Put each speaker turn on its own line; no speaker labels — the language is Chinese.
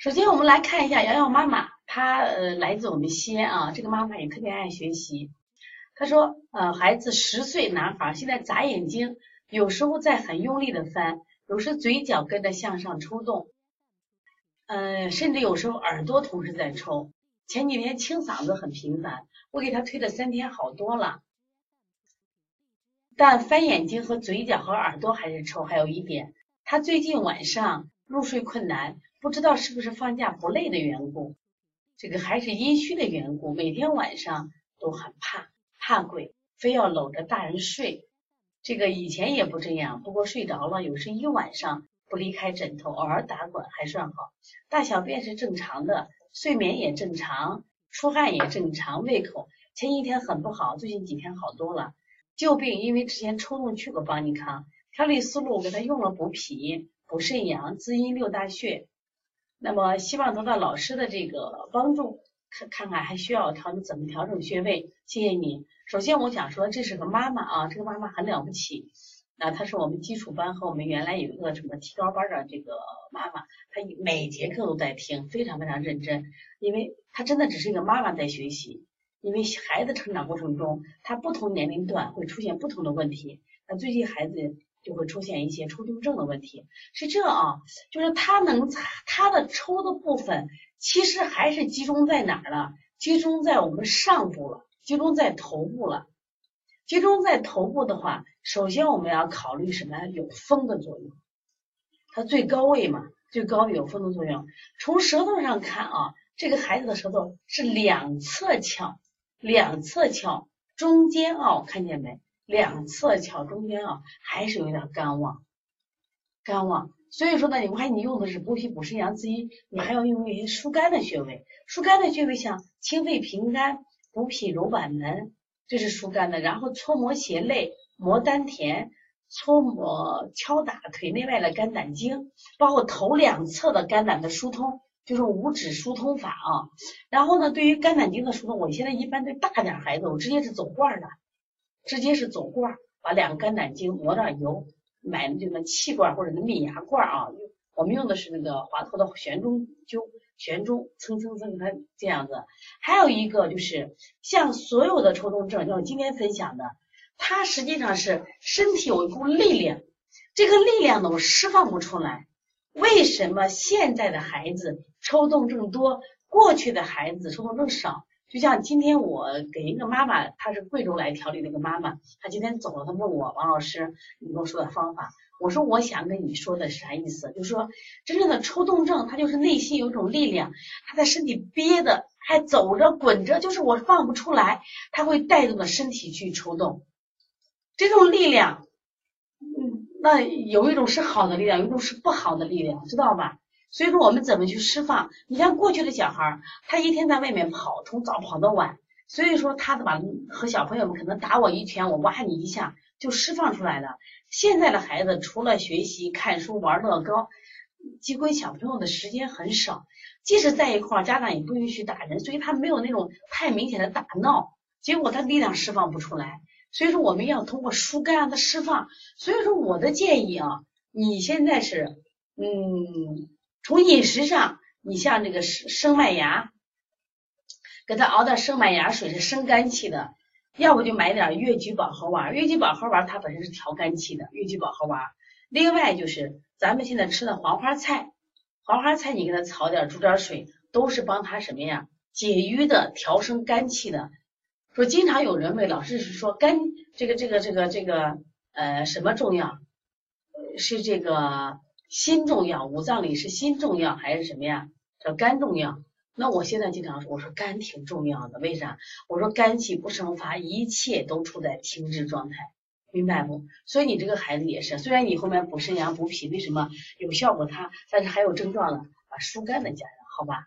首先我们来看一下瑶瑶妈妈，她呃来自我们西安啊，这个妈妈也特别爱学习。她说，呃，孩子十岁男孩，现在眨眼睛，有时候在很用力的翻，有时嘴角跟着向上抽动，嗯，甚至有时候耳朵同时在抽。前几天清嗓子很频繁，我给他推了三天好多了，但翻眼睛和嘴角和耳朵还是抽。还有一点，他最近晚上入睡困难，不知道是不是放假不累的缘故，这个还是阴虚的缘故，每天晚上都很怕。怕鬼，非要搂着大人睡。这个以前也不这样，不过睡着了，有时一晚上不离开枕头，偶尔打滚还算好。大小便是正常的，睡眠也正常，出汗也正常。胃口前几天很不好，最近几天好多了。旧病因为之前抽动去过邦尼康，调理思路给他用了补脾、补肾阳、滋阴六大穴。那么希望得到老师的这个帮助。看看看还需要调整怎么调整穴位？谢谢你。首先我想说，这是个妈妈啊，这个妈妈很了不起。那她是我们基础班和我们原来有一个什么提高班的这个妈妈，她每节课都在听，非常非常认真。因为她真的只是一个妈妈在学习。因为孩子成长过程中，他不同年龄段会出现不同的问题。那最近孩子就会出现一些抽动症的问题。是这啊，就是他能他的抽的部分。其实还是集中在哪儿了？集中在我们上部了，集中在头部了。集中在头部的话，首先我们要考虑什么？有风的作用，它最高位嘛，最高位有风的作用。从舌头上看啊，这个孩子的舌头是两侧翘，两侧翘，中间啊，看见没？两侧翘，中间啊，还是有点肝旺，肝旺。所以说呢，你看你用的是补脾补肾阳滋阴，你还要用一些疏肝的穴位。疏肝的穴位像清肺平肝、补脾揉板门，这是疏肝的。然后搓摩胁肋、摩丹田、搓摩敲打腿内外的肝胆经，包括头两侧的肝胆的疏通，就是五指疏通法啊。然后呢，对于肝胆经的疏通，我现在一般对大点孩子，我直接是走罐的，直接是走罐，把两个肝胆经抹点油。买的这个气罐或者那密牙罐啊，我们用的是那个华佗的悬中灸，悬中蹭蹭蹭，它这样子。还有一个就是像所有的抽动症，像我今天分享的，它实际上是身体有一股力量，这个力量呢我释放不出来。为什么现在的孩子抽动症多，过去的孩子抽动症少？就像今天我给一个妈妈，她是贵州来调理的一个妈妈，她今天走了，她问我王老师，你跟我说的方法，我说我想跟你说的啥意思？就是说真正的抽动症，他就是内心有一种力量，他在身体憋的，还走着滚着，就是我放不出来，他会带动的身体去抽动。这种力量，嗯，那有一种是好的力量，有一种是不好的力量，知道吧？所以说我们怎么去释放？你像过去的小孩儿，他一天在外面跑，从早跑到晚，所以说他的吧和小朋友们可能打我一拳，我挖你一下就释放出来了。现在的孩子除了学习、看书、玩乐高，结婚小朋友的时间很少，即使在一块儿，家长也不允许打人，所以他没有那种太明显的打闹，结果他力量释放不出来。所以说我们要通过疏肝让他释放。所以说我的建议啊，你现在是嗯。从饮食上，你像这个生生麦芽，给他熬点生麦芽水是生肝气的，要不就买点越橘保和丸，越橘保和丸它本身是调肝气的，越橘保和丸。另外就是咱们现在吃的黄花菜，黄花菜你给他炒点煮点水，都是帮他什么呀解郁的，调生肝气的。说经常有人问老师是说肝这个这个这个这个呃什么重要？是这个。心重要，五脏里是心重要还是什么呀？叫肝重要。那我现在经常说，我说肝挺重要的，为啥？我说肝气不生发，一切都处在停滞状态，明白不？所以你这个孩子也是，虽然你后面补肾阳补脾，为什么有效果？他但是还有症状呢，把疏肝的加上，好吧？